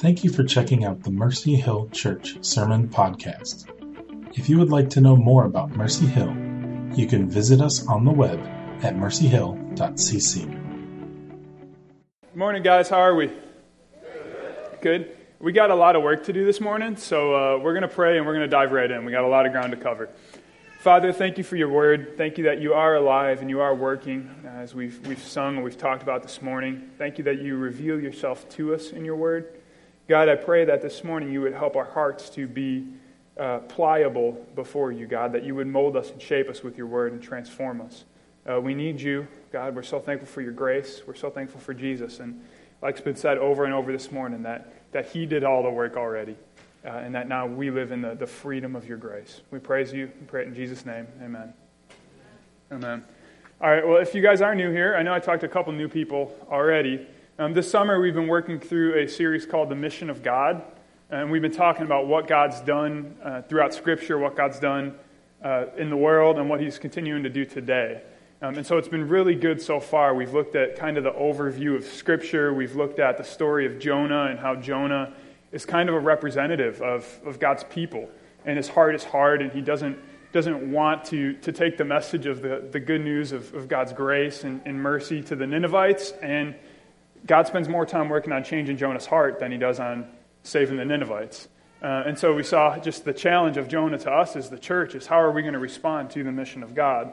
Thank you for checking out the Mercy Hill Church Sermon Podcast. If you would like to know more about Mercy Hill, you can visit us on the web at mercyhill.cc. Morning, guys. How are we? Good. We got a lot of work to do this morning, so uh, we're going to pray and we're going to dive right in. We got a lot of ground to cover. Father, thank you for your word. Thank you that you are alive and you are working, as we've, we've sung and we've talked about this morning. Thank you that you reveal yourself to us in your word. God, I pray that this morning you would help our hearts to be uh, pliable before you, God, that you would mold us and shape us with your word and transform us. Uh, we need you, God. We're so thankful for your grace. We're so thankful for Jesus. And like it's been said over and over this morning, that, that he did all the work already uh, and that now we live in the, the freedom of your grace. We praise you. We pray it in Jesus' name. Amen. Amen. All right, well, if you guys are new here, I know I talked to a couple new people already. Um, this summer, we've been working through a series called The Mission of God. And we've been talking about what God's done uh, throughout Scripture, what God's done uh, in the world, and what He's continuing to do today. Um, and so it's been really good so far. We've looked at kind of the overview of Scripture. We've looked at the story of Jonah and how Jonah is kind of a representative of, of God's people. And his heart is hard, and he doesn't, doesn't want to, to take the message of the, the good news of, of God's grace and, and mercy to the Ninevites. And God spends more time working on changing Jonah's heart than he does on saving the Ninevites. Uh, and so we saw just the challenge of Jonah to us as the church is how are we going to respond to the mission of God?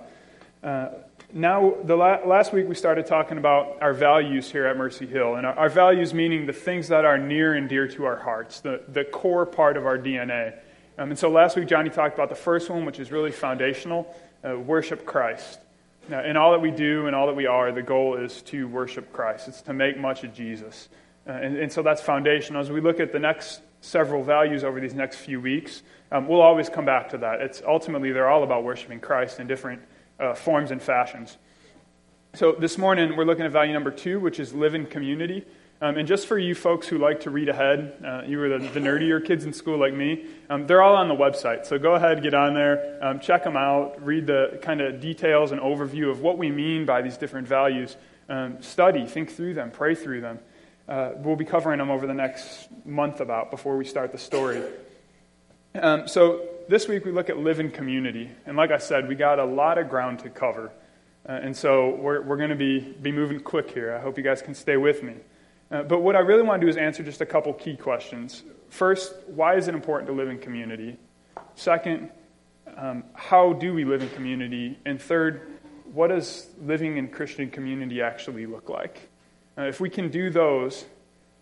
Uh, now, the la- last week we started talking about our values here at Mercy Hill, and our, our, values meaning the things that are near and dear to our hearts, the, the core part of our DNA. Um, and so last week Johnny talked about the first one, which is really foundational uh, worship Christ. Now, in all that we do and all that we are, the goal is to worship Christ, it's to make much of Jesus. Uh, and, and, so that's foundational. As we look at the next several values over these next few weeks, um, we'll always come back to that. It's ultimately, they're all about worshiping Christ in different uh, forms and fashions. So this morning, we're looking at value number two, which is live in community. Um, and just for you folks who like to read ahead, uh, you were the, the, nerdier kids in school like me, um, they're all on the website. So go ahead, get on there, um, check them out, read the kind of details and overview of what we mean by these different values. Um, study, think through them, pray through them. Uh, we'll be covering them over the next month about before we start the story. Um, so this week we look at live in community. And like I said, we got a lot of ground to cover. Uh, and so we're, we're going to be, be moving quick here. I hope you guys can stay with me. Uh, but what I really want to do is answer just a couple key questions. First, why is it important to live in community? Second, um, how do we live in community? And third, what does living in Christian community actually look like? Uh, if we can do those,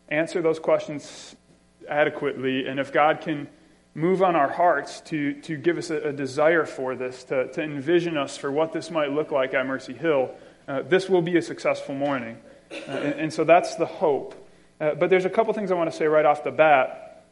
answer those questions adequately, and if God can move on our hearts to, to give us a, a desire for this, to, to envision us for what this might look like at Mercy Hill, uh, this will be a successful morning. Uh, and, and, so that's the hope. Uh, but there's a couple things I want to say right off the bat.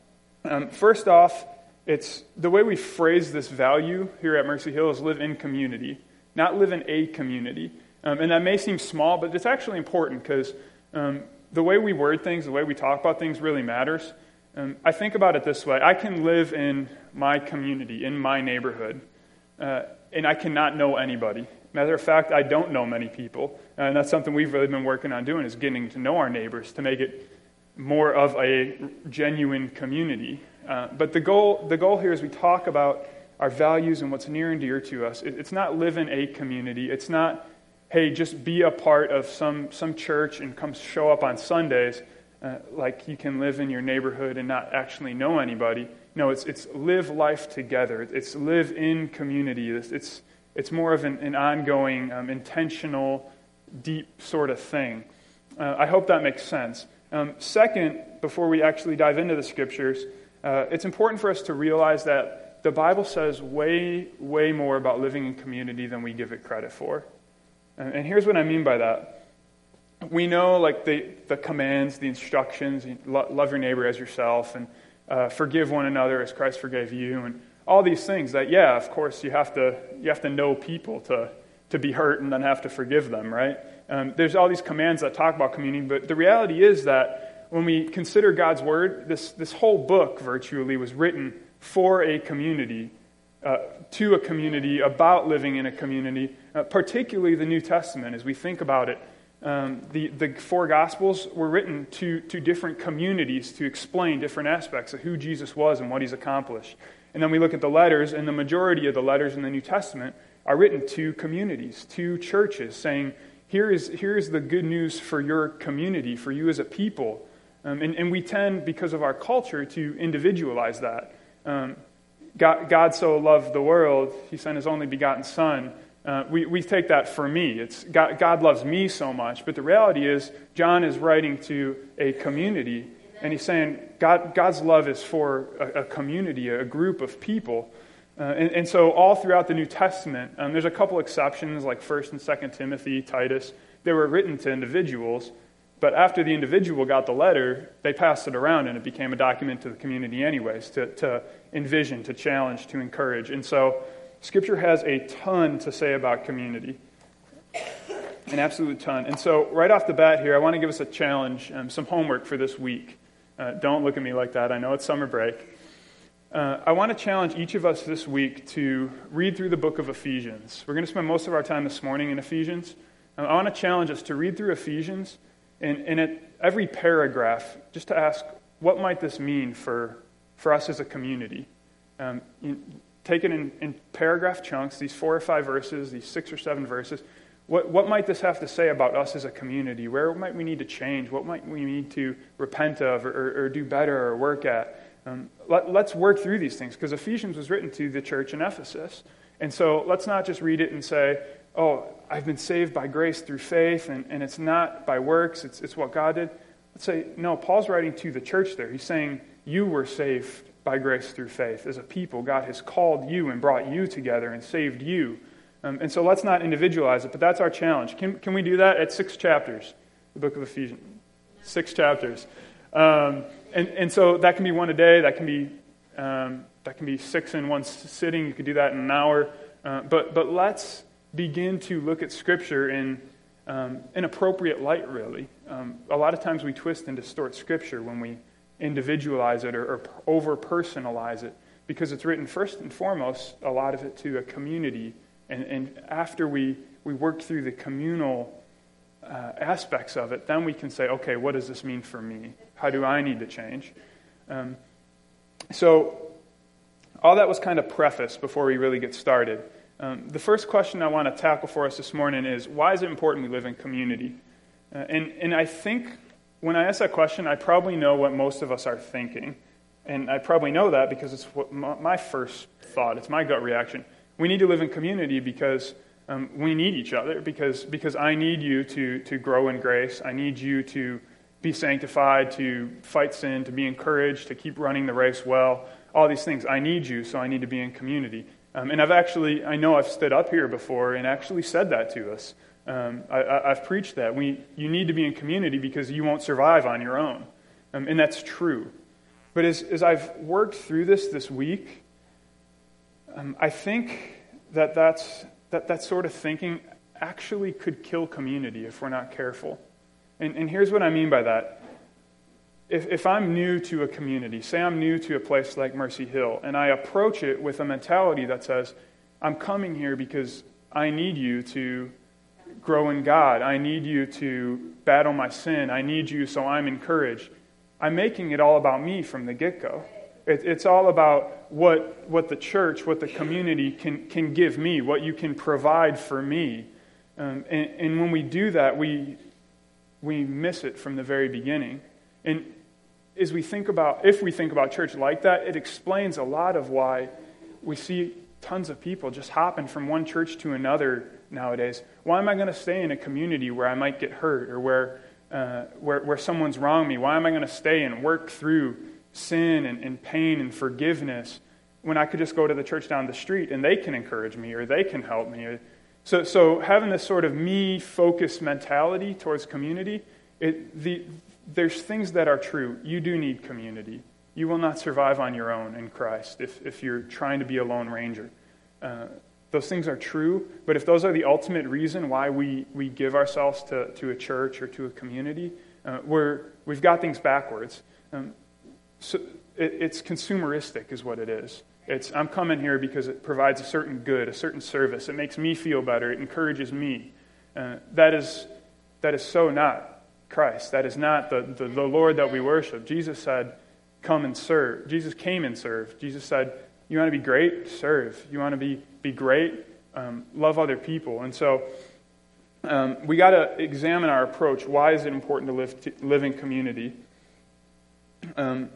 Um, first off, it's the way we phrase this value here at Mercy Hill is live in community, not live in a community. Um, and that may seem small, but it's actually important because um, the way we word things, the way we talk about things really matters. Um, I think about it this way I can live in my community, in my neighborhood, uh, and I cannot know anybody. Matter of fact, I don't know many people, and that's something we've really been working on doing is getting to know our neighbors to make it more of a genuine community. Uh, but the goal, the goal here is we talk about our values and what's near and dear to us. It, it's not live in a community. It's not, hey, just be a part of some, some church and come show up on Sundays uh, like you can live in your neighborhood and not actually know anybody. No, it's, it's live life together. It's live in community. It's, it's, it's more of an, an ongoing, um, intentional, deep sort of thing. Uh, I hope that makes sense. Um, second, before we actually dive into the scriptures, uh, it's important for us to realize that the Bible says way, way more about living in community than we give it credit for. And, and here's what I mean by that we know like the, the commands, the instructions, love your neighbor as yourself, and uh, forgive one another as Christ forgave you, and all these things that, yeah, of course, you have to, you have to know people to, to be hurt and then have to forgive them, right? Um, there's all these commands that talk about communion, but the reality is that when we consider God's word, this, this whole book virtually was written for a community, uh, to a community, about living in a community, uh, particularly the New Testament as we think about it um, the, the four Gospels were written to, to different communities to explain different aspects of who Jesus was and what he's accomplished. And then we look at the letters, and the majority of the letters in the New Testament are written to communities, to churches, saying, here is, here is the good news for your community, for you as a people. Um, and, and we tend, because of our culture, to individualize that. Um, God, God so loved the world, he sent his only begotten Son uh, we, we take that for me. It's God, God loves me so much. But the reality is, John is writing to a community, and he's saying God, God's love is for a, a community, a group of people. Uh, and, and, so, all throughout the New Testament, um, there's a couple exceptions, like 1st and 2nd Timothy, Titus. They were written to individuals. But after the individual got the letter, they passed it around, and it became a document to the community, anyways, to, to envision, to challenge, to encourage. And so, Scripture has a ton to say about community, an absolute ton. And so, right off the bat here, I want to give us a challenge, um, some homework for this week. Uh, don't look at me like that. I know it's summer break. Uh, I want to challenge each of us this week to read through the book of Ephesians. We're going to spend most of our time this morning in Ephesians. Uh, I want to challenge us to read through Ephesians and, and at every paragraph, just to ask, what might this mean for, for us as a community? Um, taken in, in paragraph chunks, these four or five verses, these six or seven verses. What, what might this have to say about us as a community? Where might we need to change? What might we need to repent of or, or, or do better or work at? Um, let, us work through these things because Ephesians was written to the church in Ephesus. And so let's not just read it and say, oh, I've been saved by grace through faith and, and it's not by works, it's, it's what God did. Let's say, no, Paul's writing to the church there. He's saying, you were saved by grace through faith. As a people, God has called you and brought you together and saved you. Um, and so let's not individualize it, but that's our challenge. Can, can we do that at six chapters, the book of Ephesians? Six chapters. Um, and, and so that can be one a day, that can be, um, that can be six in one sitting. You could do that in an hour. Uh, but, but let's begin to look at Scripture in um, an appropriate light, really. Um, a lot of times we twist and distort Scripture when we individualize it or, or over personalize it because it's written first and foremost, a lot of it to a community. And, and after we, we work through the communal uh, aspects of it, then we can say, okay, what does this mean for me? How do I need to change? Um, so, all that was kind of preface before we really get started. Um, the first question I want to tackle for us this morning is why is it important we live in community? Uh, and, and I think when I ask that question, I probably know what most of us are thinking. And I probably know that because it's what my first thought, it's my gut reaction. We need to live in community because um, we need each other, because, because I need you to, to grow in grace. I need you to be sanctified, to fight sin, to be encouraged, to keep running the race well. All these things. I need you, so I need to be in community. Um, and I've actually, I know I've stood up here before and actually said that to us. Um, I, have preached that. We, you need to be in community because you won't survive on your own. Um, and that's true. But as, as I've worked through this this week, um, I think that that's, that that sort of thinking actually could kill community if we're not careful. And, and here's what I mean by that. If, if I'm new to a community, say I'm new to a place like Mercy Hill, and I approach it with a mentality that says, I'm coming here because I need you to grow in God. I need you to battle my sin. I need you so I'm encouraged. I'm making it all about me from the get go. It, it's all about what, what the church, what the community can, can give me, what you can provide for me. Um, and, and when we do that, we, we miss it from the very beginning. And as we think about, if we think about church like that, it explains a lot of why we see tons of people just hopping from one church to another nowadays. Why am I going to stay in a community where I might get hurt or where, uh, where, where someone's wronged me? Why am I going to stay and work through sin and, and pain and forgiveness when I could just go to the church down the street and they can encourage me or they can help me? So, so having this sort of me focused mentality towards community, it, the, there's things that are true. You do need community. You will not survive on your own in Christ if, if you're trying to be a lone ranger. Uh, those things are true, but if those are the ultimate reason why we, we give ourselves to, to a church or to a community, uh, we're, we've got things backwards. Um, so it, it's consumeristic, is what it is. It's, I'm coming here because it provides a certain good, a certain service. It makes me feel better. It encourages me. Uh, that is that is so not Christ. That is not the, the, the Lord that we worship. Jesus said, Come and serve. Jesus came and served. Jesus said, You want to be great? Serve. You want to be, be great? Um, love other people. And so um, we got to examine our approach. Why is it important to live, to live in community? Um,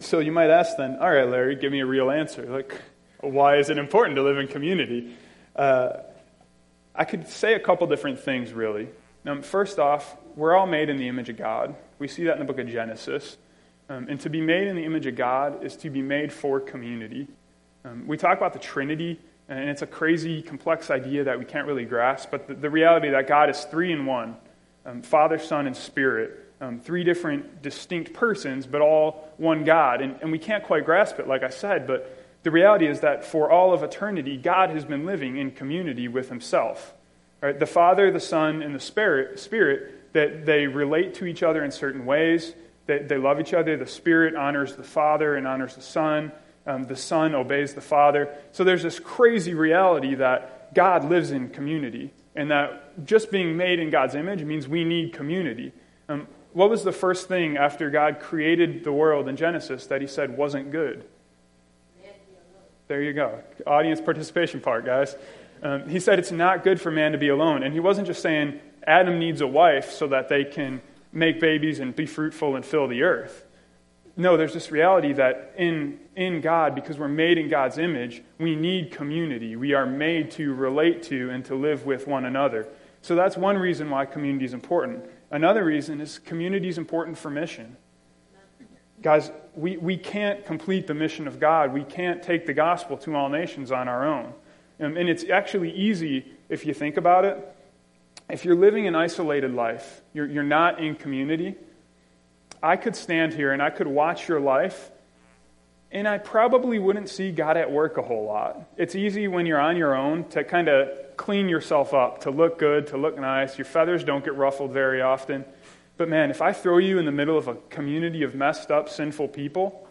so you might ask then, all right, Larry, give me a real answer. Like, why is it important to live in community? Uh, I could say a couple different things, really. Um, first off, we're all made in the image of God. We see that in the book of Genesis. Um, and to be made in the image of God is to be made for community. Um, we talk about the Trinity, and it's a crazy, complex idea that we can't really grasp, but the, the reality that God is three in one um, Father, Son, and Spirit. Um, three different distinct persons, but all one God. And, and we can't quite grasp it, like I said, but the reality is that for all of eternity, God has been living in community with himself. Right? The Father, the Son, and the Spirit, Spirit, that they relate to each other in certain ways, that they love each other. The Spirit honors the Father and honors the Son. Um, the Son obeys the Father. So there's this crazy reality that God lives in community, and that just being made in God's image means we need community. Um, what was the first thing after God created the world in Genesis that he said wasn't good? There you go. Audience participation part, guys. Um, he said it's not good for man to be alone. And he wasn't just saying Adam needs a wife so that they can make babies and be fruitful and fill the earth. No, there's this reality that in, in God, because we're made in God's image, we need community. We are made to relate to and to live with one another. So that's one reason why community is important. Another reason is community is important for mission. Guys, we, we can't complete the mission of God. We can't take the gospel to all nations on our own. Um, and it's actually easy if you think about it. If you're living an isolated life, you're, you're not in community, I could stand here and I could watch your life, and I probably wouldn't see God at work a whole lot. It's easy when you're on your own to kind of clean yourself up, to look good, to look nice. Your feathers don't get ruffled very often. But man, if I throw you in the middle of a community of messed up, sinful people,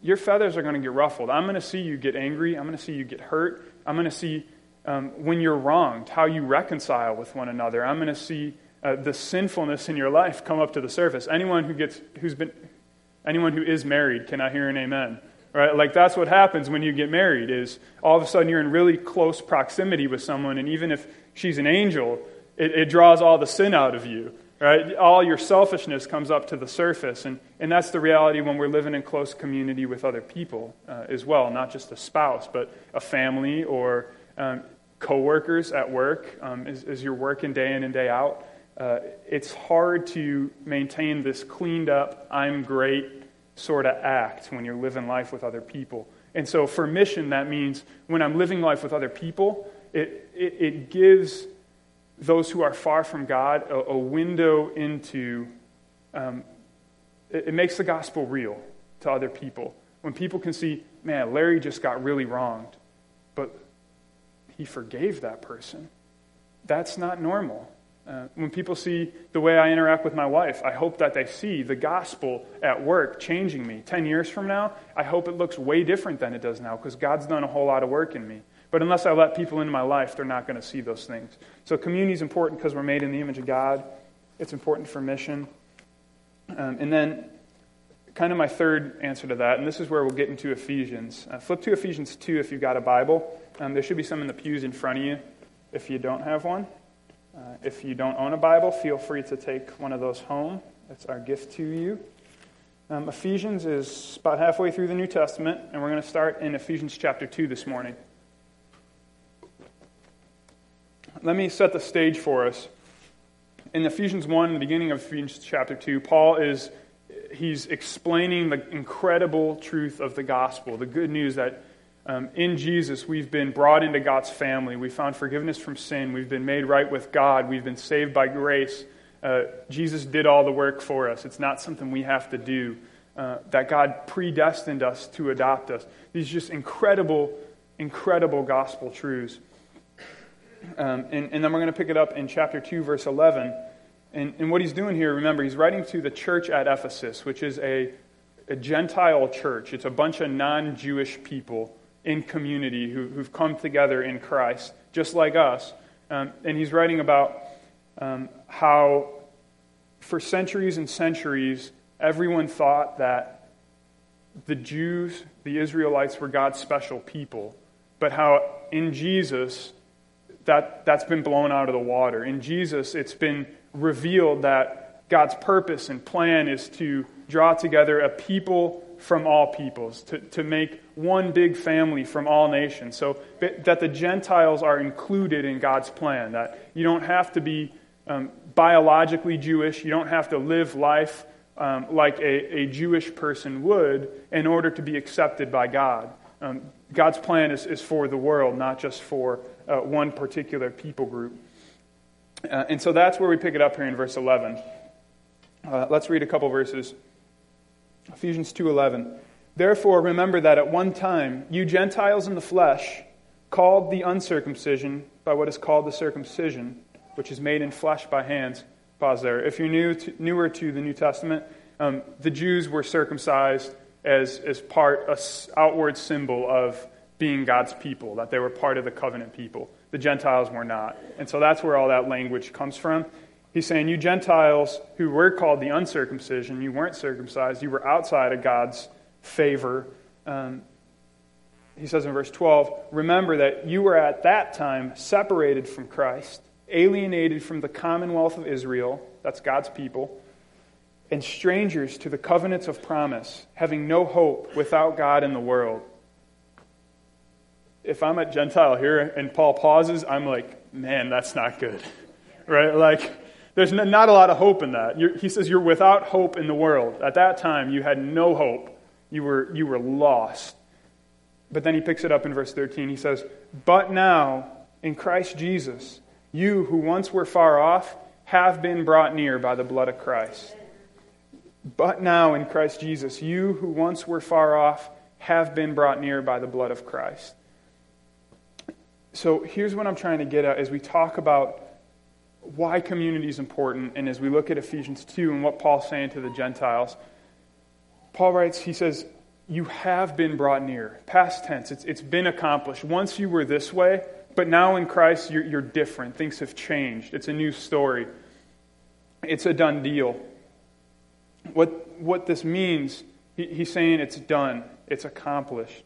your feathers are going to get ruffled. I'm going to see you get angry. I'm going to see you get hurt. I'm going to see um, when you're wronged, how you reconcile with one another. I'm going to see uh, the sinfulness in your life come up to the surface. Anyone who gets, who's been, anyone who is married, can I hear an amen? right like that's what happens when you get married is all of a sudden you're in really close proximity with someone and even if she's an angel it, it draws all the sin out of you right all your selfishness comes up to the surface and, and that's the reality when we're living in close community with other people uh, as well not just a spouse but a family or um, co-workers at work um, as, as, you're working day in and day out uh, it's hard to maintain this cleaned up i'm great sort of act when you're living life with other people. And so for mission, that means when I'm living life with other people, it, it, it gives those who are far from God a, a window into, um, it, it makes the gospel real to other people. When people can see, man, Larry just got really wronged, but he forgave that person. That's not normal. Uh, when people see the way I interact with my wife, I hope that they see the gospel at work changing me. Ten years from now, I hope it looks way different than it does now because God's done a whole lot of work in me. But unless I let people into my life, they're not going to see those things. So community is important because we're made in the image of God. It's important for mission. Um, and then, kind of my third answer to that, and this is where we'll get into Ephesians. Uh, flip to Ephesians 2 if you've got a Bible. Um, there should be some in the pews in front of you if you don't have one. Uh, if you don't own a Bible, feel free to take one of those home. That's our gift to you. Um, Ephesians is about halfway through the New Testament, and we're going to start in Ephesians chapter 2 this morning. Let me set the stage for us. In Ephesians 1, the beginning of Ephesians chapter 2, Paul is he's explaining the incredible truth of the gospel, the good news that um, in Jesus, we've been brought into God's family. We found forgiveness from sin. We've been made right with God. We've been saved by grace. Uh, Jesus did all the work for us. It's not something we have to do. Uh, that God predestined us to adopt us. These are just incredible, incredible gospel truths. Um, and, and, then we're going to pick it up in chapter 2, verse 11. And, and what he's doing here, remember, he's writing to the church at Ephesus, which is a, a Gentile church. It's a bunch of non Jewish people in community who, have come together in Christ, just like us. Um, and he's writing about um, how for centuries and centuries, everyone thought that the Jews, the Israelites, were God's special people, but how in Jesus, that, that's been blown out of the water. In Jesus, it's been revealed that God's purpose and plan is to draw together a people from all peoples, to, to make one big family from all nations. So that the Gentiles are included in God's plan, that you don't have to be um, biologically Jewish, you don't have to live life um, like a, a, Jewish person would in order to be accepted by God. Um, God's plan is, is for the world, not just for uh, one particular people group. Uh, and so that's where we pick it up here in verse 11. Uh, let's read a couple verses. Ephesians 2:11. Therefore remember that at one time you Gentiles in the flesh called the uncircumcision by what is called the circumcision, which is made in flesh by hands. Pause there. If you're new to, newer to the New Testament, um, the Jews were circumcised as, as part, a outward symbol of being God's people, that they were part of the covenant people. The Gentiles were not. And so that's where all that language comes from. He's saying, You Gentiles who were called the uncircumcision, you weren't circumcised, you were outside of God's favor. Um, he says in verse 12, Remember that you were at that time separated from Christ, alienated from the commonwealth of Israel, that's God's people, and strangers to the covenants of promise, having no hope without God in the world if I'm a Gentile here and Paul pauses, I'm like, man, that's not good. Right? Like, there's not a lot of hope in that. You're, he says, You're without hope in the world. At that time, you had no hope. You were, you were lost. But then he picks it up in verse 13. He says, But now, in Christ Jesus, you who once were far off have been brought near by the blood of Christ. But now, in Christ Jesus, you who once were far off have been brought near by the blood of Christ. So here's what I'm trying to get at as we talk about why community is important and as we look at Ephesians 2 and what Paul's saying to the Gentiles. Paul writes, he says, You have been brought near. Past tense, it's, it's been accomplished. Once you were this way, but now in Christ, you're, you're different. Things have changed. It's a new story, it's a done deal. What, what this means, he, he's saying it's done, it's accomplished.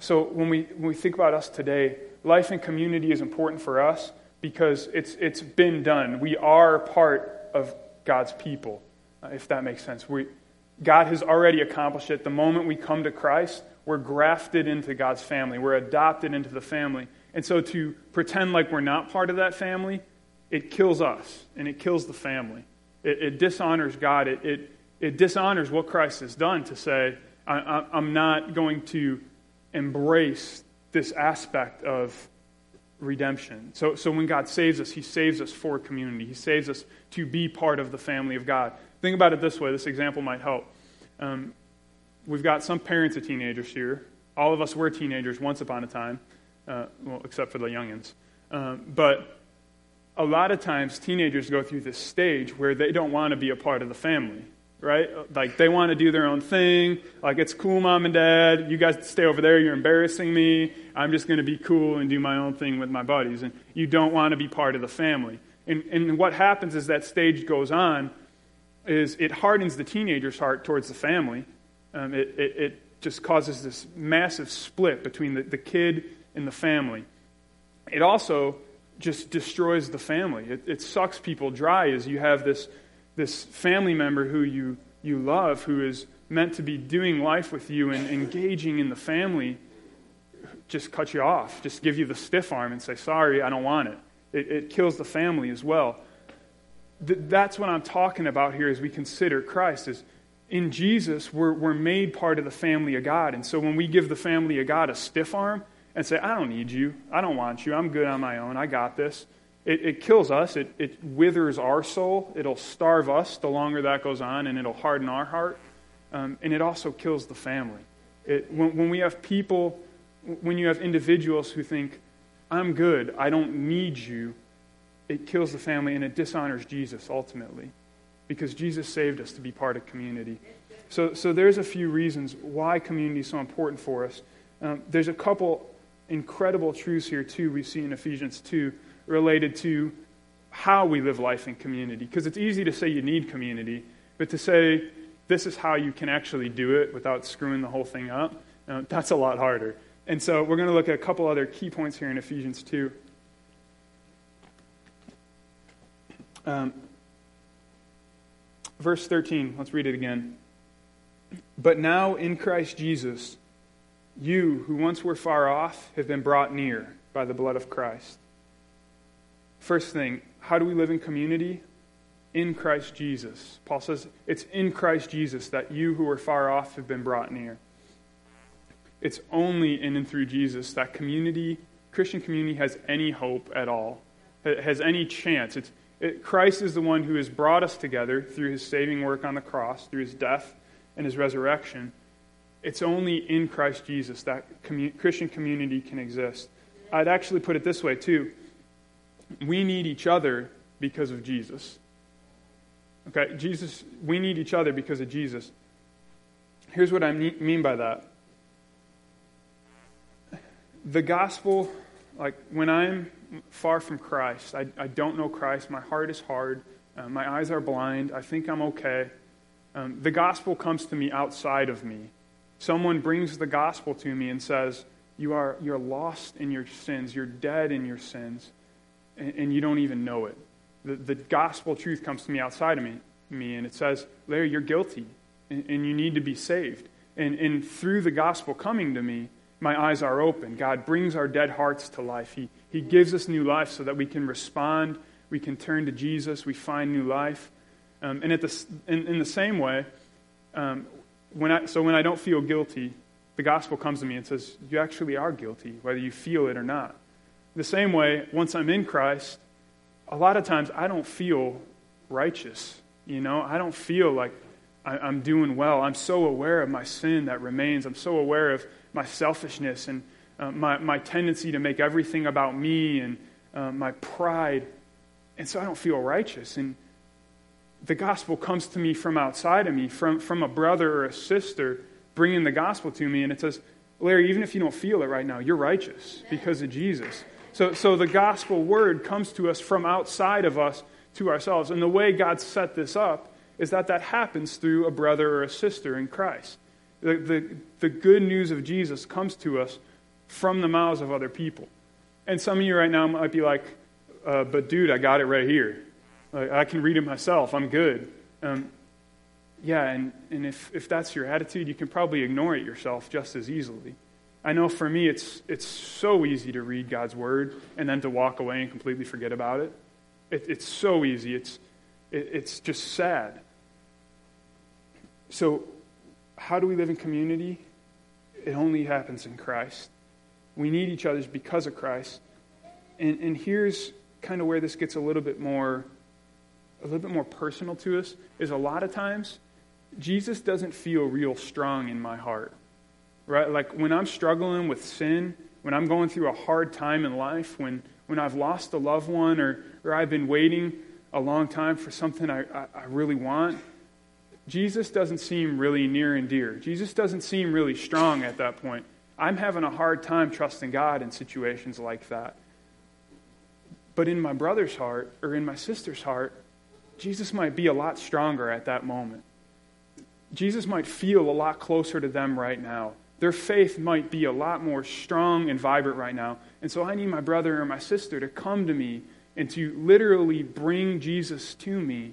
So when we, when we think about us today, life and community is important for us because it's, it's been done. We are part of God's people, uh, if that makes sense. We, God has already accomplished it. The moment we come to Christ, we're grafted into God's family, we're adopted into the family. And so to pretend like we're not part of that family, it kills us and it kills the family. It, it dishonors God. It, it, it, dishonors what Christ has done to say, I, I'm not going to embrace this aspect of redemption. So, so when God saves us, He saves us for community. He saves us to be part of the family of God. Think about it this way this example might help. Um, we've got some parents of teenagers here. All of us were teenagers once upon a time, uh, well, except for the youngins. Um, but a lot of times, teenagers go through this stage where they don't want to be a part of the family right? Like they want to do their own thing. Like it's cool, mom and dad. You guys stay over there. You're embarrassing me. I'm just going to be cool and do my own thing with my buddies. And you don't want to be part of the family. And, and what happens as that stage goes on is it hardens the teenager's heart towards the family. Um, it, it, it just causes this massive split between the, the kid and the family. It also just destroys the family. It, it sucks people dry as you have this this family member who you, you love, who is meant to be doing life with you and engaging in the family, just cut you off, just give you the stiff arm and say, sorry, I don't want it. It, it kills the family as well. Th- that's what I'm talking about here as we consider Christ is in Jesus, we're, we're made part of the family of God. And so when we give the family of God a stiff arm and say, I don't need you, I don't want you, I'm good on my own, I got this, it, it kills us, it, it withers our soul, it'll starve us the longer that goes on, and it'll harden our heart. Um, and it also kills the family. It, when, when we have people, when you have individuals who think, I'm good, I don't need you, it kills the family and it dishonors Jesus ultimately because Jesus saved us to be part of community. So, so there's a few reasons why community is so important for us. Um, there's a couple incredible truths here, too, we see in Ephesians 2 related to how we live life in community. Because it's easy to say you need community, but to say this is how you can actually do it without screwing the whole thing up, uh, that's a lot harder. And so we're going to look at a couple other key points here in Ephesians 2. Um, verse 13, let's read it again. But now in Christ Jesus, you who once were far off have been brought near by the blood of Christ. First thing, how do we live in community? In Christ Jesus. Paul says it's in Christ Jesus that you who are far off have been brought near. It's only in and through Jesus that community, Christian community, has any hope at all, has any chance. It's, it, Christ is the one who has brought us together through his saving work on the cross, through his death and his resurrection. It's only in Christ Jesus that Christian community can exist. I'd actually put it this way, too. We need each other because of Jesus. Okay, Jesus, we need each other because of Jesus. Here's what I mean by that. The gospel, like when I'm far from Christ, I, I don't know Christ, my heart is hard, uh, my eyes are blind, I think I'm okay. Um, the gospel comes to me outside of me. Someone brings the gospel to me and says, you are, You're lost in your sins, you're dead in your sins, and, and you don't even know it. The, the gospel truth comes to me outside of me, me and it says, Larry, you're guilty, and, and you need to be saved. And, and through the gospel coming to me, my eyes are open. God brings our dead hearts to life. He, he gives us new life so that we can respond, we can turn to Jesus, we find new life. Um, and at the, in, in, the same way, um, when I, so when I don't feel guilty, the gospel comes to me and says, You actually are guilty, whether you feel it or not. The same way, once I'm in Christ, a lot of times I don't feel righteous. You know, I don't feel like I'm doing well. I'm so aware of my sin that remains. I'm so aware of my selfishness and uh, my, my tendency to make everything about me and uh, my pride. And so I don't feel righteous. And the gospel comes to me from outside of me, from, from a brother or a sister bringing the gospel to me. And it says, Larry, even if you don't feel it right now, you're righteous because of Jesus. So, so the gospel word comes to us from outside of us to ourselves. And the way God set this up is that that happens through a brother or a sister in Christ. The, the, the good news of Jesus comes to us from the mouths of other people. And some of you right now might be like, uh, but dude, I got it right here. Like, I can read it myself. I'm good. Um, yeah, and, and if, if that's your attitude, you can probably ignore it yourself just as easily. I know for me, it's, it's so easy to read God's word and then to walk away and completely forget about it. it it's so easy. It's, it, it's just sad. So, how do we live in community? It only happens in Christ. We need each other because of Christ. And, and here's kind of where this gets a little bit more a little bit more personal to us is a lot of times Jesus doesn't feel real strong in my heart. Right? Like when I'm struggling with sin, when I'm going through a hard time in life, when, when I've lost a loved one or, or I've been waiting a long time for something I, I, I really want, Jesus doesn't seem really near and dear. Jesus doesn't seem really strong at that point. I'm having a hard time trusting God in situations like that. But in my brother's heart or in my sister's heart, Jesus might be a lot stronger at that moment. Jesus might feel a lot closer to them right now. Their faith might be a lot more strong and vibrant right now. And so I need my brother or my sister to come to me and to literally bring Jesus to me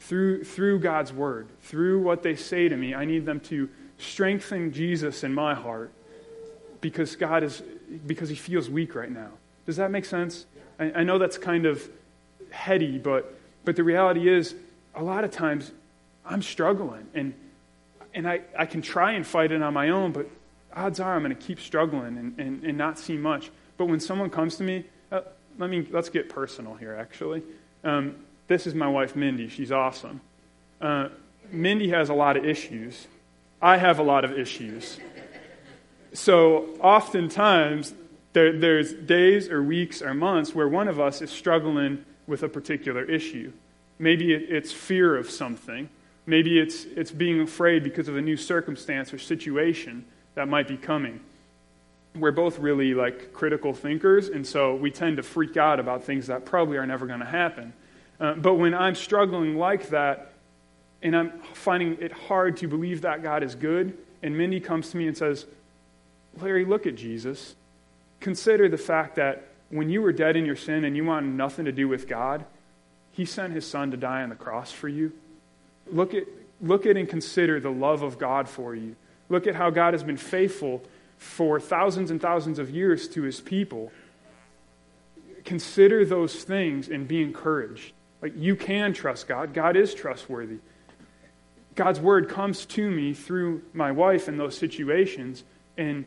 through, through God's word, through what they say to me. I need them to strengthen Jesus in my heart because God is because he feels weak right now. Does that make sense? I, I know that's kind of heady, but but the reality is, a lot of times I'm struggling and, and I, I can try and fight it on my own, but odds are I'm going to keep struggling and, and, and not see much. But when someone comes to me, uh, let me, let's get personal here, actually. Um, this is my wife, Mindy. She's awesome. Uh, Mindy has a lot of issues. I have a lot of issues. So oftentimes, there, there's days or weeks or months where one of us is struggling with a particular issue. Maybe it's fear of something. Maybe it's, it's being afraid because of a new circumstance or situation that might be coming. we're both really like critical thinkers, and so we tend to freak out about things that probably are never going to happen. Uh, but when I'm struggling like that, and I'm finding it hard to believe that God is good, and Mindy comes to me and says, Larry, look at Jesus. Consider the fact that when you were dead in your sin and you wanted nothing to do with God, He sent His Son to die on the cross for you. Look at, look at and consider the love of God for you. Look at how God has been faithful for thousands and thousands of years to His people. Consider those things and be encouraged. Like you can trust God, God is trustworthy. God's word comes to me through my wife in those situations, and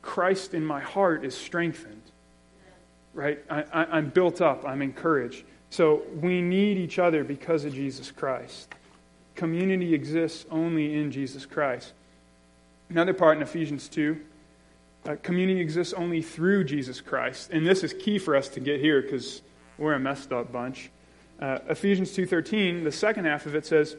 Christ in my heart is strengthened. Right? I, am built up, I'm encouraged. So we need each other because of Jesus Christ. Community exists only in Jesus Christ. Another part in Ephesians 2 uh, community exists only through Jesus Christ. And this is key for us to get here because we're a messed up bunch. Uh, Ephesians 2:13, the second half of it says,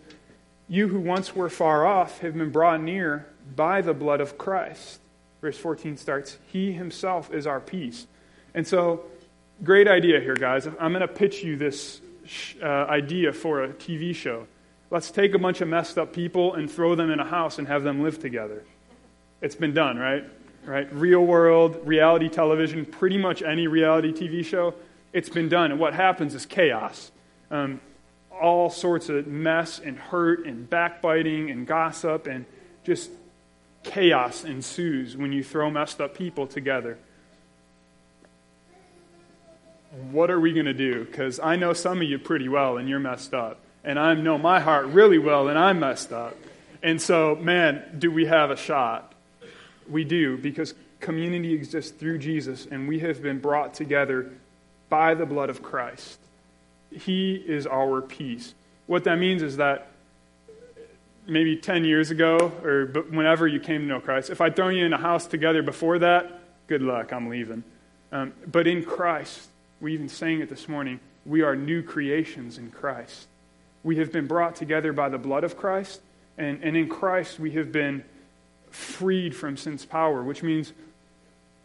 "You who once were far off have been brought near by the blood of Christ." Verse 14 starts, "He himself is our peace." And so, great idea here, guys. I'm going to pitch you this uh, idea for a TV show. Let's take a bunch of messed up people and throw them in a house and have them live together. It's been done, right? Right? Real world, reality television, pretty much any reality TV show, it's been done. And what happens is chaos um, all sorts of mess and hurt and backbiting and gossip and just chaos ensues when you throw messed up people together. What are we going to do? Because I know some of you pretty well and you're messed up. And I know my heart really well and I'm messed up. And so, man, do we have a shot? We do because community exists through Jesus and we have been brought together by the blood of Christ. He is our peace. What that means is that maybe 10 years ago or whenever you came to know Christ, if I'd thrown you in a house together before that, good luck, I'm leaving. Um, but in Christ, we even sang it this morning, we are new creations in Christ. We have been brought together by the blood of Christ, and, and in Christ we have been freed from sin's power, which means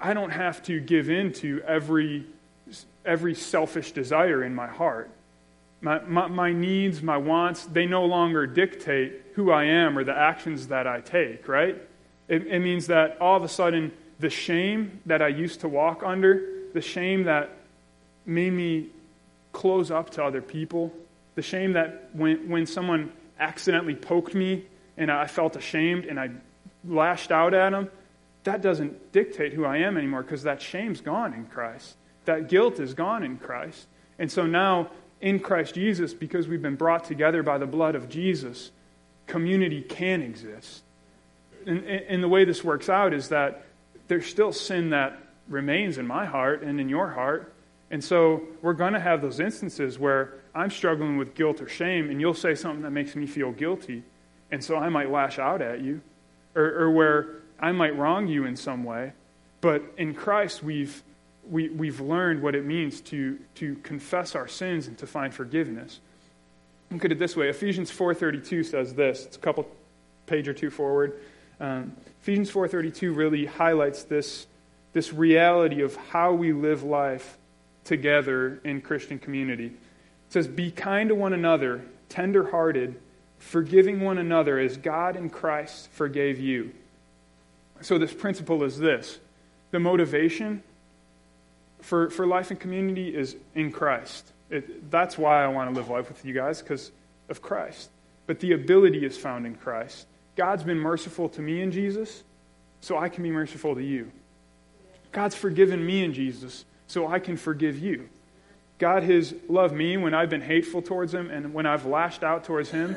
I don't have to give in to every, every selfish desire in my heart. My, my, my, needs, my wants, they no longer dictate who I am or the actions that I take, right? It, it means that all of a sudden, the shame that I used to walk under, the shame that made me close up to other people, the shame that when, when someone accidentally poked me and I felt ashamed and I lashed out at them, that doesn't dictate who I am anymore because that shame's gone in Christ. That guilt is gone in Christ. And so now in Christ Jesus, because we've been brought together by the blood of Jesus, community can exist. And, and, the way this works out is that there's still sin that remains in my heart and in your heart. And so we're going to have those instances where I'm struggling with guilt or shame, and you'll say something that makes me feel guilty. And so I might lash out at you, or, or where I might wrong you in some way. But in Christ, we've we, we've learned what it means to, to confess our sins and to find forgiveness. Look at it this way. Ephesians 4.32 says this. It's a couple page or two forward. Um, Ephesians 4.32 really highlights this, this reality of how we live life together in Christian community. It says, Be kind to one another, tender-hearted, forgiving one another as God in Christ forgave you. So this principle is this. The motivation for, for life and community is in Christ. It, that's why I want to live life with you guys, because of Christ. But the ability is found in Christ. God's been merciful to me in Jesus, so I can be merciful to you. God's forgiven me in Jesus, so I can forgive you. God has loved me when I've been hateful towards him and when I've lashed out towards him.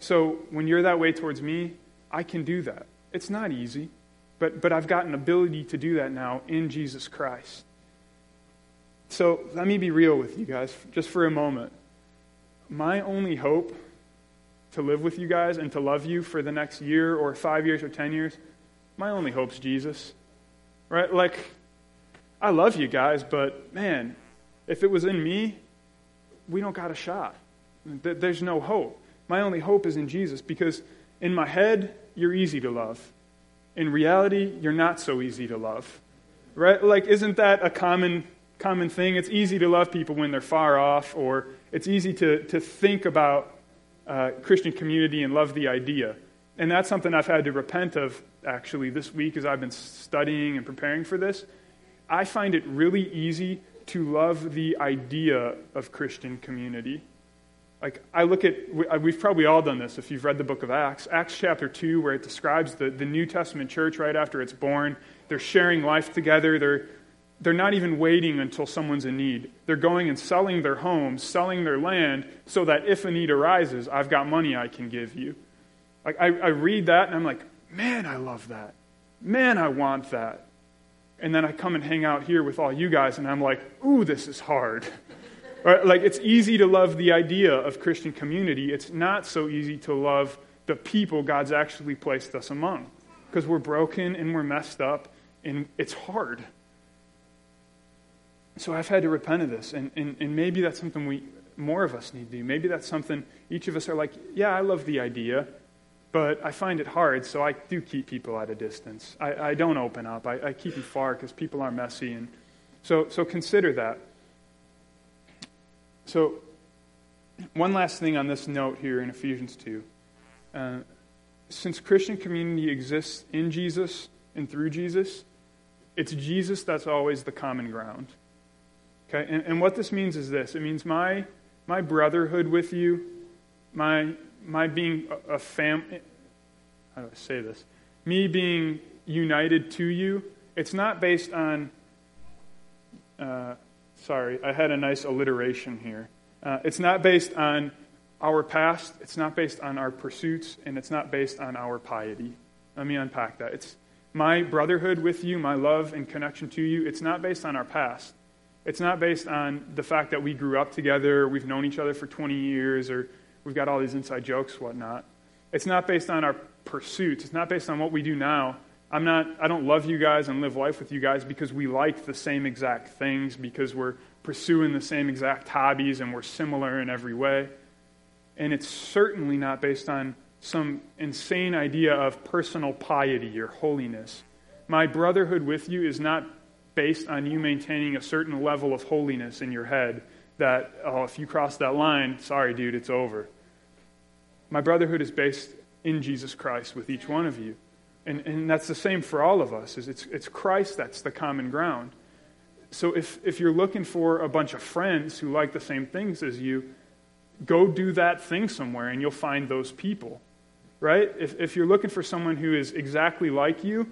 So when you're that way towards me, I can do that. It's not easy, but, but I've got an ability to do that now in Jesus Christ. So let me be real with you guys just for a moment. My only hope to live with you guys and to love you for the next year or five years or ten years, my only hope's Jesus. Right? Like, I love you guys, but man, if it was in me, we don't got a shot. There's no hope. My only hope is in Jesus because in my head, you're easy to love. In reality, you're not so easy to love. Right? Like, isn't that a common, common thing? It's easy to love people when they're far off, or it's easy to, to think about uh, Christian community and love the idea. And that's something I've had to repent of actually this week as I've been studying and preparing for this. I find it really easy to love the idea of Christian community. Like, I look at, we've probably all done this if you've read the book of Acts. Acts chapter 2, where it describes the, the New Testament church right after it's born. They're sharing life together. They're, they're not even waiting until someone's in need. They're going and selling their homes, selling their land, so that if a need arises, I've got money I can give you. Like, I, I read that and I'm like, man, I love that. Man, I want that. And then I come and hang out here with all you guys, and I'm like, ooh, this is hard. Right? Like, it's easy to love the idea of Christian community. It's not so easy to love the people God's actually placed us among because we're broken and we're messed up, and it's hard. So I've had to repent of this, and, and, and maybe that's something we, more of us need to do. Maybe that's something each of us are like, yeah, I love the idea, but I find it hard, so I do keep people at a distance. I, I don't open up. I, I keep them far because people are messy. And so, so consider that. So, one last thing on this note here in Ephesians 2. Uh, since Christian community exists in Jesus and through Jesus, it's Jesus that's always the common ground. Okay? And, and what this means is this it means my, my brotherhood with you, my, my being a, family, how do I say this? Me being united to you, it's not based on uh, Sorry, I had a nice alliteration here. Uh, it's not based on our past, it's not based on our pursuits, and it's not based on our piety. Let me unpack that. It's my brotherhood with you, my love and connection to you, it's not based on our past. It's not based on the fact that we grew up together, we've known each other for 20 years, or we've got all these inside jokes, whatnot. It's not based on our pursuits. It's not based on what we do now. I'm not, I don't love you guys and live life with you guys because we like the same exact things, because we're pursuing the same exact hobbies and we're similar in every way. And it's certainly not based on some insane idea of personal piety or holiness. My brotherhood with you is not based on you maintaining a certain level of holiness in your head that, oh, if you cross that line, sorry, dude, it's over. My brotherhood is based in Jesus Christ with each one of you. And, and that's the same for all of us. Is it's, it's Christ that's the common ground. So if, if you're looking for a bunch of friends who like the same things as you, go do that thing somewhere and you'll find those people. Right? If, if you're looking for someone who is exactly like you,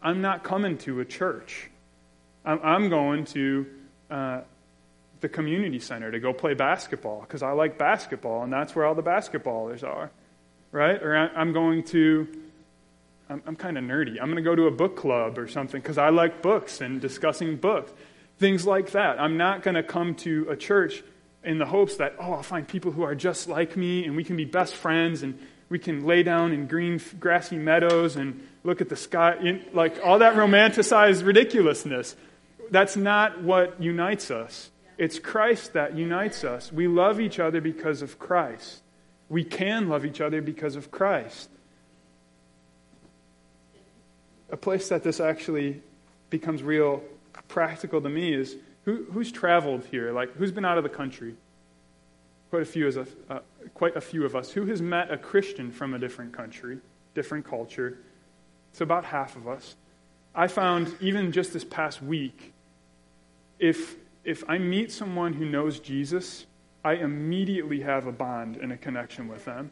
I'm not coming to a church. I'm, I'm going to uh, the community center to go play basketball because I like basketball and that's where all the basketballers are. Right? Or I'm going to I'm, I'm kind of nerdy. I'm going to go to a book club or something because I like books and discussing books. Things like that. I'm not going to come to a church in the hopes that, oh, I'll find people who are just like me and we can be best friends and we can lay down in green, grassy meadows and look at the sky. Like all that romanticized ridiculousness. That's not what unites us. It's Christ that unites us. We love each other because of Christ. We can love each other because of Christ a place that this actually becomes real practical to me is who, who's traveled here? Like, who's been out of the country? Quite a few, a, uh, quite a few of us. Who has met a Christian from a different country, different culture? It's about half of us. I found even just this past week, if if I meet someone who knows Jesus, I immediately have a bond and a connection with them.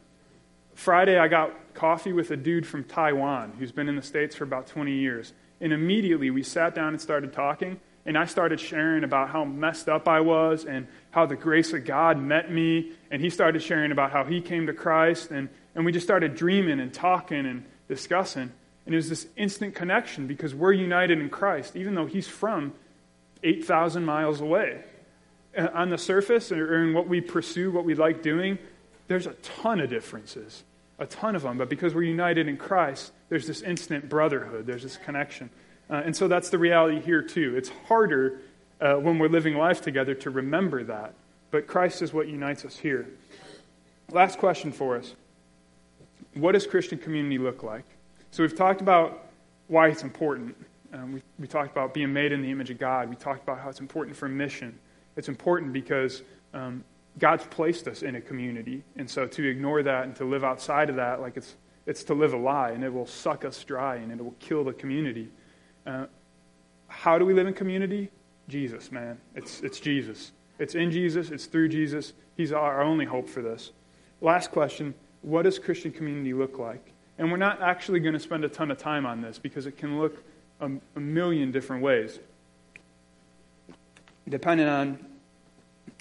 Friday, I got coffee with a dude from Taiwan who's been in the States for about 20 years. And immediately we sat down and started talking. And I started sharing about how messed up I was and how the grace of God met me. And he started sharing about how he came to Christ. And, and we just started dreaming and talking and discussing. And it was this instant connection because we're united in Christ, even though he's from 8,000 miles away. On the surface, or in what we pursue, what we like doing, there's a ton of differences, a ton of them. But because we're united in Christ, there's this instant brotherhood, there's this connection. Uh, and so that's the reality here, too. It's harder uh, when we're living life together to remember that. But Christ is what unites us here. Last question for us What does Christian community look like? So we've talked about why it's important. Um, we, we talked about being made in the image of God. We talked about how it's important for mission. It's important because um, God's placed us in a community. And so to ignore that and to live outside of that, like it's, it's to live a lie, and it will suck us dry and it will kill the community. Uh, how do we live in community? Jesus, man. It's, it's Jesus. It's in Jesus, it's through Jesus. He's our only hope for this. Last question What does Christian community look like? And we're not actually going to spend a ton of time on this because it can look a, a million different ways. Depending on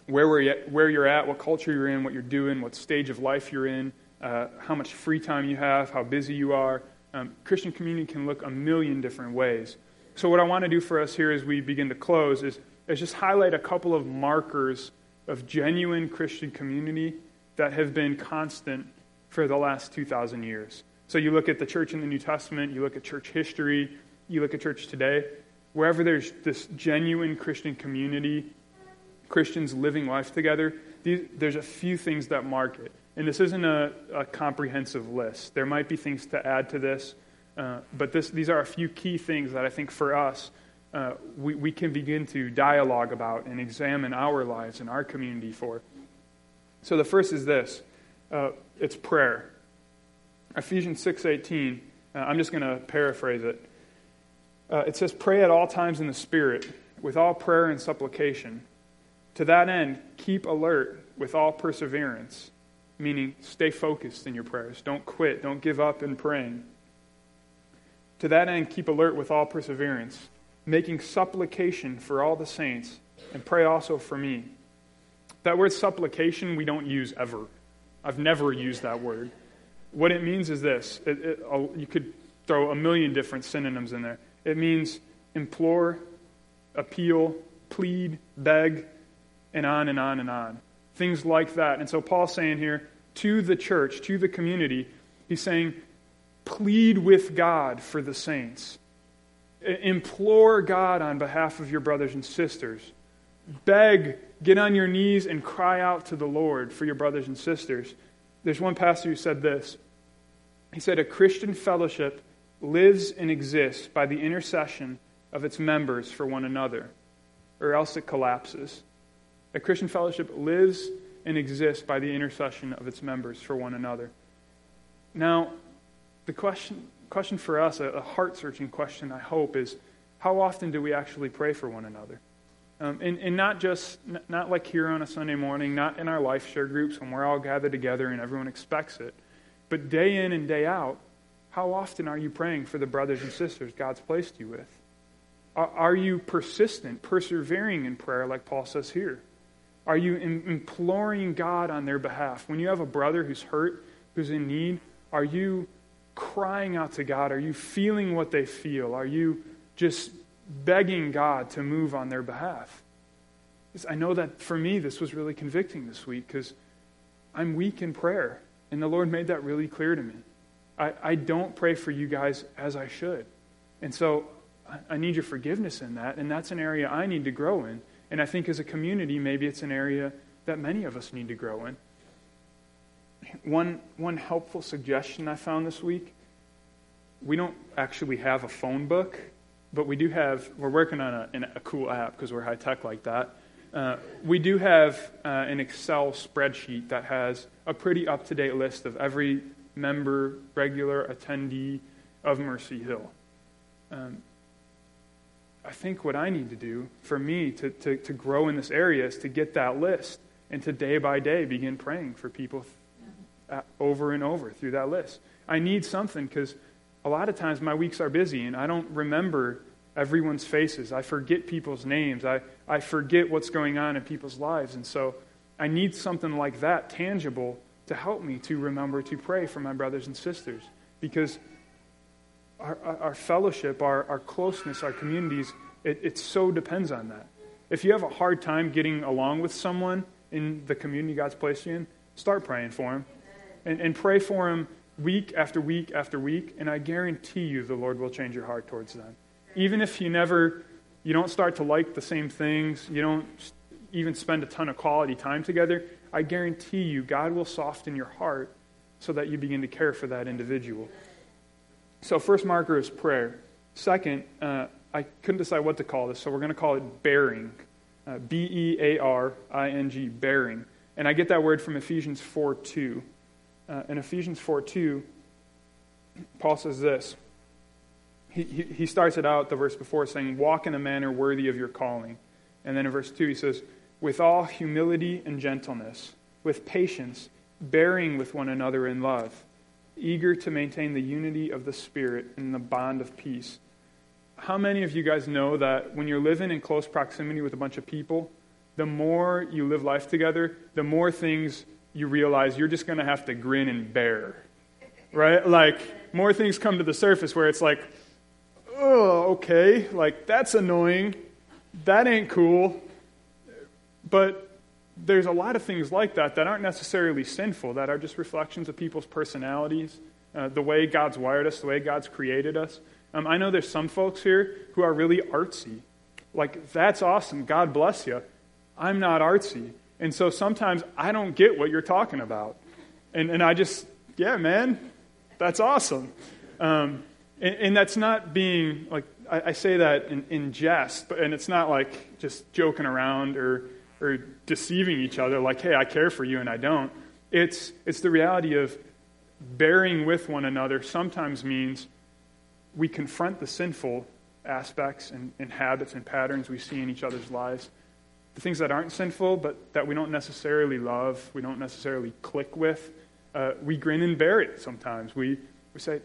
where, we're at, where you're at, what culture you're in, what you're doing, what stage of life you're in, uh, how much free time you have, how busy you are. Um, Christian community can look a million different ways. So, what I want to do for us here as we begin to close is, is just highlight a couple of markers of genuine Christian community that have been constant for the last 2,000 years. So, you look at the church in the New Testament, you look at church history, you look at church today, wherever there's this genuine Christian community, Christians living life together, these, there's a few things that mark it. And this isn't a, a comprehensive list. There might be things to add to this. Uh, but this, these are a few key things that I think for us, uh, we, we can begin to dialogue about and examine our lives and our community for. So the first is this uh, it's prayer. Ephesians 6.18, uh, I'm just going to paraphrase it. Uh, it says, Pray at all times in the Spirit, with all prayer and supplication. To that end, keep alert with all perseverance, meaning stay focused in your prayers. Don't quit. Don't give up in praying. To that end, keep alert with all perseverance, making supplication for all the saints, and pray also for me. That word supplication we don't use ever. I've never used that word. What it means is this it, it, you could throw a million different synonyms in there. It means implore, appeal, plead, beg, and on and on and on. Things like that. And so Paul's saying here to the church, to the community, he's saying, Plead with God for the saints. Implore God on behalf of your brothers and sisters. Beg, get on your knees and cry out to the Lord for your brothers and sisters. There's one pastor who said this. He said, A Christian fellowship lives and exists by the intercession of its members for one another, or else it collapses. A Christian fellowship lives and exists by the intercession of its members for one another. Now, the question, question for us, a, heart searching question, I hope, is how often do we actually pray for one another? Um, and, and not just, not like here on a Sunday morning, not in our life share groups when we're all gathered together and everyone expects it, but day in and day out, how often are you praying for the brothers and sisters God's placed you with? Are, you persistent, persevering in prayer, like Paul says here? Are you imploring God on their behalf? When you have a brother who's hurt, who's in need, are you crying out to God? Are you feeling what they feel? Are you just begging God to move on their behalf? I know that for me, this was really convicting this week because I'm weak in prayer, and the Lord made that really clear to me. I, I don't pray for you guys as I should. And so I need your forgiveness in that, and that's an area I need to grow in. And I think as a community, maybe it's an area that many of us need to grow in. One, one helpful suggestion I found this week we don't actually have a phone book, but we do have, we're working on a, a cool app because we're high tech like that. Uh, we do have uh, an Excel spreadsheet that has a pretty up to date list of every member, regular attendee of Mercy Hill. Um, I think what I need to do for me to, to, to grow in this area is to get that list and to day by day begin praying for people over and over through that list. I need something because a lot of times my weeks are busy and I don't remember everyone's faces. I forget people's names. I, I forget what's going on in people's lives. And so I need something like that, tangible, to help me to remember to pray for my brothers and sisters. Because our, our fellowship, our, our closeness, our communities, it, it so depends on that. If you have a hard time getting along with someone in the community God's placed you in, start praying for them and, and pray for them week after week after week, and I guarantee you the Lord will change your heart towards them. Even if you never, you don't start to like the same things, you don't even spend a ton of quality time together, I guarantee you God will soften your heart so that you begin to care for that individual. So, first marker is prayer. Second, uh, I couldn't decide what to call this, so we're going to call it bearing. Uh, B E A R I N G, bearing. And I get that word from Ephesians 4 2. Uh, in Ephesians 4 2, Paul says this. He, he, he starts it out, the verse before, saying, Walk in a manner worthy of your calling. And then in verse 2, he says, With all humility and gentleness, with patience, bearing with one another in love, eager to maintain the unity of the Spirit in the bond of peace. How many of you guys know that when you're living in close proximity with a bunch of people, the more you live life together, the more things you realize you're just going to have to grin and bear. Right? Like, more things come to the surface where it's like, oh, okay, like, that's annoying. That ain't cool. But there's a lot of things like that that aren't necessarily sinful, that are just reflections of people's personalities, uh, the way God's wired us, the way God's created us. Um, I know there's some folks here who are really artsy. Like, that's awesome. God bless you. I'm not artsy. And so sometimes I don't get what you're talking about. And, and I just, yeah, man, that's awesome. Um, and, and, that's not being, like, I, I say that in, in, jest, but, and it's not like just joking around or, or deceiving each other, like, hey, I care for you and I don't. It's, it's the reality of bearing with one another sometimes means we confront the sinful aspects and, and habits and patterns we see in each other's lives the things that aren't sinful, but that we don't necessarily love, we don't necessarily click with, uh, we grin and bear it sometimes. We, we say,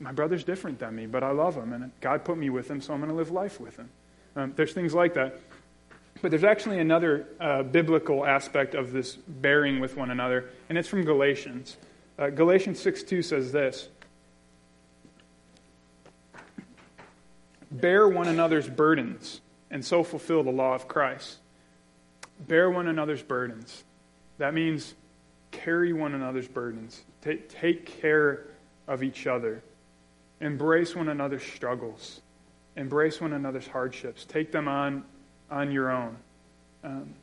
My brother's different than me, but I love him, and God put me with him, so I'm going to live life with him. Um, there's things like that. But there's actually another uh, biblical aspect of this bearing with one another, and it's from Galatians. Uh, Galatians 6 2 says this Bear one another's burdens, and so fulfill the law of Christ. Bear one another's burdens. That means carry one another's burdens. Take, take care of each other. Embrace one another's struggles. Embrace one another's hardships. Take them on on your own. Um,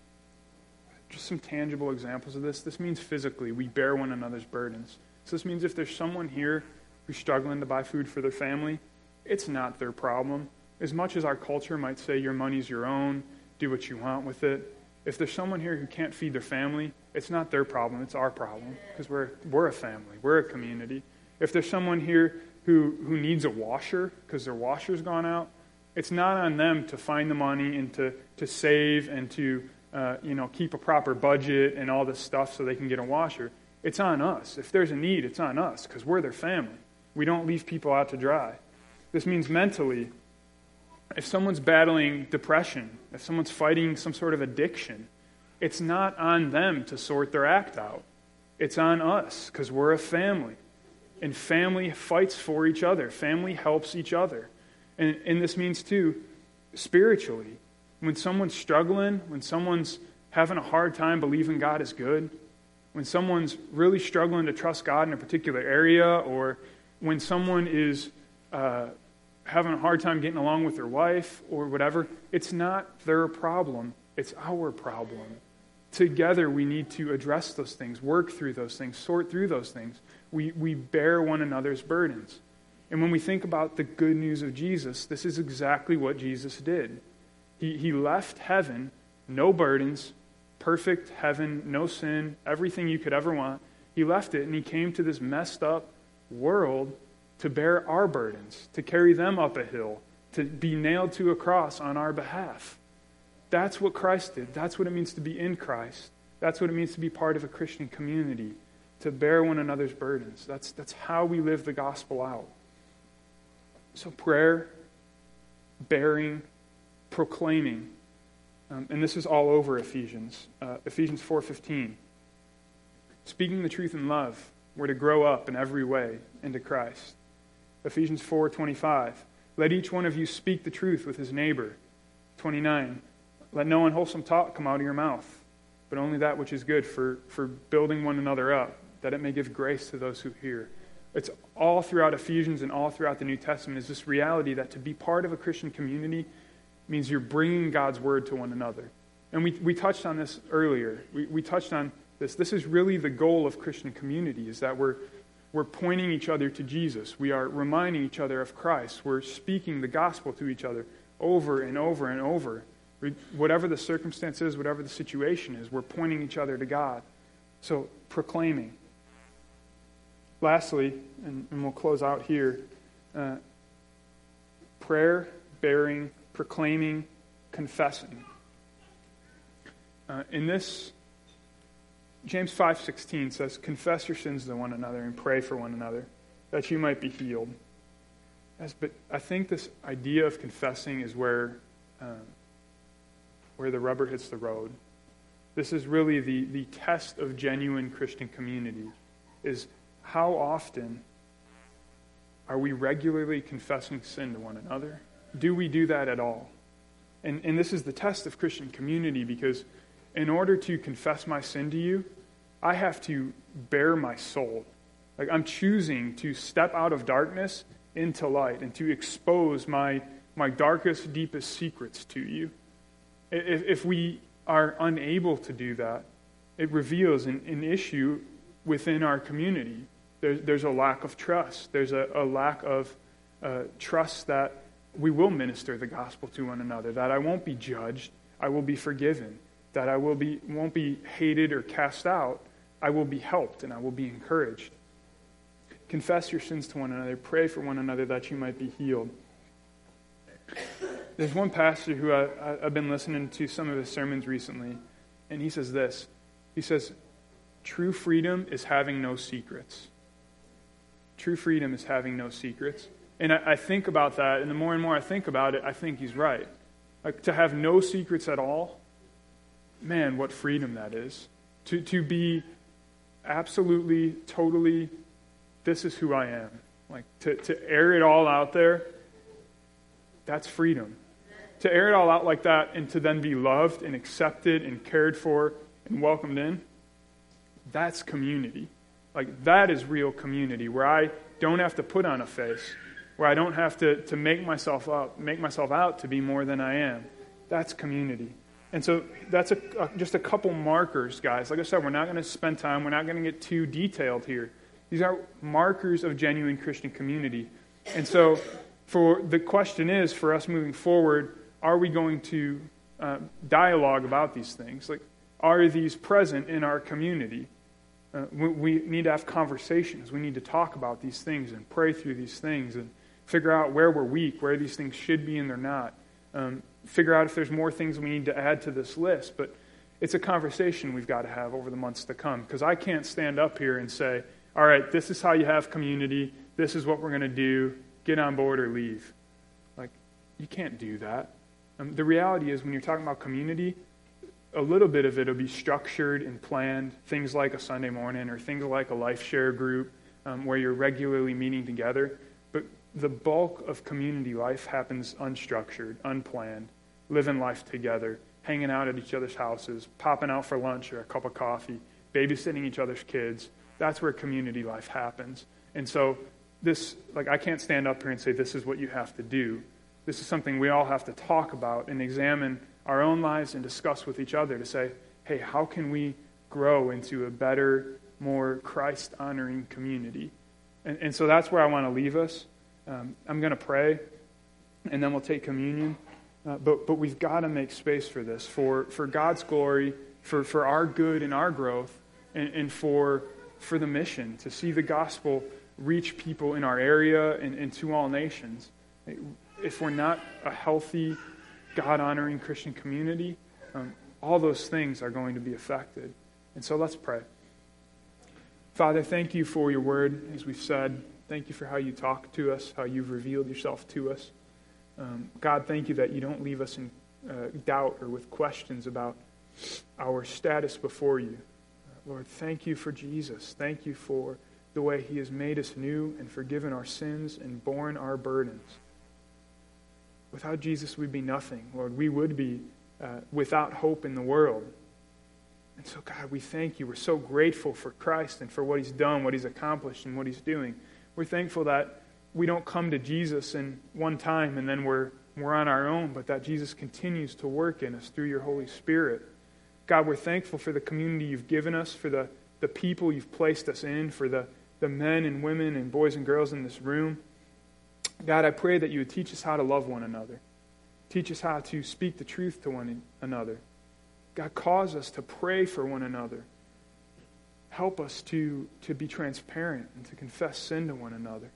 just some tangible examples of this. This means physically, we bear one another's burdens. So this means if there's someone here who's struggling to buy food for their family, it's not their problem. As much as our culture might say your money's your own, do what you want with it, if there's someone here who can't feed their family, it's not their problem, it's our problem because we're, we're a family, we're a community. If there's someone here who, who needs a washer because their washer's gone out, it's not on them to find the money and to, to save and to uh, you know, keep a proper budget and all this stuff so they can get a washer. It's on us. If there's a need, it's on us because we're their family. We don't leave people out to dry. This means mentally, if someone's battling depression, if someone's fighting some sort of addiction, it's not on them to sort their act out. It's on us because we're a family. And family fights for each other, family helps each other. And, and this means, too, spiritually. When someone's struggling, when someone's having a hard time believing God is good, when someone's really struggling to trust God in a particular area, or when someone is uh, having a hard time getting along with their wife or whatever, it's not their problem, it's our problem. Together, we need to address those things, work through those things, sort through those things. We, we bear one another's burdens. And when we think about the good news of Jesus, this is exactly what Jesus did. He, he left heaven, no burdens, perfect heaven, no sin, everything you could ever want. He left it and he came to this messed up world to bear our burdens, to carry them up a hill, to be nailed to a cross on our behalf. That's what Christ did. That's what it means to be in Christ. That's what it means to be part of a Christian community, to bear one another's burdens. That's, that's how we live the gospel out. So, prayer, bearing, proclaiming. Um, and this is all over Ephesians. Uh, Ephesians 4.15. Speaking the truth in love, we're to grow up in every way into Christ. Ephesians 4:25. Let each one of you speak the truth with his neighbor. 29. Let no unwholesome talk come out of your mouth, but only that which is good for, for building one another up, that it may give grace to those who hear. It's all throughout Ephesians and all throughout the New Testament is this reality that to be part of a Christian community means you're bringing God's word to one another. And we, we touched on this earlier. We, we touched on this. This is really the goal of Christian community, is that we're, we're pointing each other to Jesus. We are reminding each other of Christ. We're speaking the gospel to each other over and over and over. Whatever the circumstance is, whatever the situation is, we're pointing each other to God. So, proclaiming. Lastly, and, and we'll close out here uh, prayer, bearing, proclaiming, confessing. Uh, in this, James 5:16 says, "Confess your sins to one another and pray for one another, that you might be healed." As, but I think this idea of confessing is where, uh, where the rubber hits the road. This is really the, the test of genuine Christian community: is how often are we regularly confessing sin to one another? Do we do that at all? And, and this is the test of Christian community because in order to confess my sin to you, I have to bare my soul. Like I'm choosing to step out of darkness into light and to expose my, my darkest, deepest secrets to you. If, if we are unable to do that, it reveals an, an issue within our community there's, there's a lack of trust. There's a, a lack of uh, trust that we will minister the gospel to one another, that I won't be judged, I will be forgiven, that I will be, won't be hated or cast out. I will be helped and I will be encouraged. Confess your sins to one another, pray for one another that you might be healed. There's one pastor who I, have been listening to some of his sermons recently, and he says this. He says, True freedom is having no secrets. True freedom is having no secrets. And I, I, think about that, and the more and more I think about it, I think he's right. Like to have no secrets at all, man, what freedom that is. To, to be absolutely, totally, this is who I am. Like to, to air it all out there, that's freedom. To air it all out like that and to then be loved and accepted and cared for and welcomed in, that's community. Like, that is real community where I don't have to put on a face, where I don't have to, to make myself up, make myself out to be more than I am. That's community. And so that's a, a, just a couple markers, guys. Like I said, we're not going to spend time, we're not going to get too detailed here. These are markers of genuine Christian community. And so for the question is for us moving forward, are we going to uh, dialogue about these things? Like, are these present in our community? Uh, we, we, need to have conversations. We need to talk about these things and pray through these things and figure out where we're weak, where these things should be and they're not. Um, figure out if there's more things we need to add to this list. But it's a conversation we've got to have over the months to come because I can't stand up here and say, all right, this is how you have community. This is what we're going to do. Get on board or leave. Like, you can't do that. Um, the reality is, when you're talking about community, a little bit of it will be structured and planned, things like a Sunday morning or things like a life share group um, where you're regularly meeting together. But the bulk of community life happens unstructured, unplanned, living life together, hanging out at each other's houses, popping out for lunch or a cup of coffee, babysitting each other's kids. That's where community life happens. And so, this, like, I can't stand up here and say, this is what you have to do. This is something we all have to talk about and examine our own lives and discuss with each other to say, hey, how can we grow into a better, more Christ honoring community? And, and, so that's where I want to leave us. Um, I'm going to pray, and then we'll take communion. Uh, but, but we've got to make space for this, for, for God's glory, for, for our good and our growth, and, and for, for the mission to see the gospel reach people in our area and, and to all nations. If we're not a healthy, God honoring Christian community, um, all those things are going to be affected. And so let's pray. Father, thank you for your word, as we've said. Thank you for how you talk to us, how you've revealed yourself to us. Um, God, thank you that you don't leave us in uh, doubt or with questions about our status before you. Uh, Lord, thank you for Jesus. Thank you for the way he has made us new and forgiven our sins and borne our burdens. Without Jesus, we'd be nothing. Lord, we would be uh, without hope in the world. And so, God, we thank you. We're so grateful for Christ and for what he's done, what he's accomplished, and what he's doing. We're thankful that we don't come to Jesus in one time and then we're, we're on our own, but that Jesus continues to work in us through your Holy Spirit. God, we're thankful for the community you've given us, for the, the people you've placed us in, for the, the men and women and boys and girls in this room. God, I pray that you would teach us how to love one another. Teach us how to speak the truth to one another. God, cause us to pray for one another. Help us to, to be transparent and to confess sin to one another,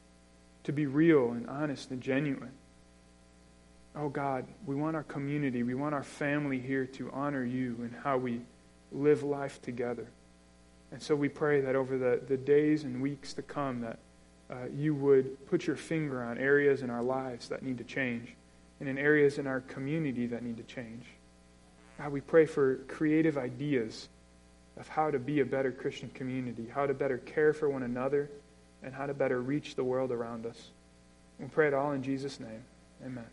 to be real and honest and genuine. Oh God, we want our community, we want our family here to honor you and how we live life together. And so we pray that over the, the days and weeks to come that uh, you would put your finger on areas in our lives that need to change and in areas in our community that need to change. God, we pray for creative ideas of how to be a better Christian community, how to better care for one another, and how to better reach the world around us. We pray it all in Jesus' name. Amen.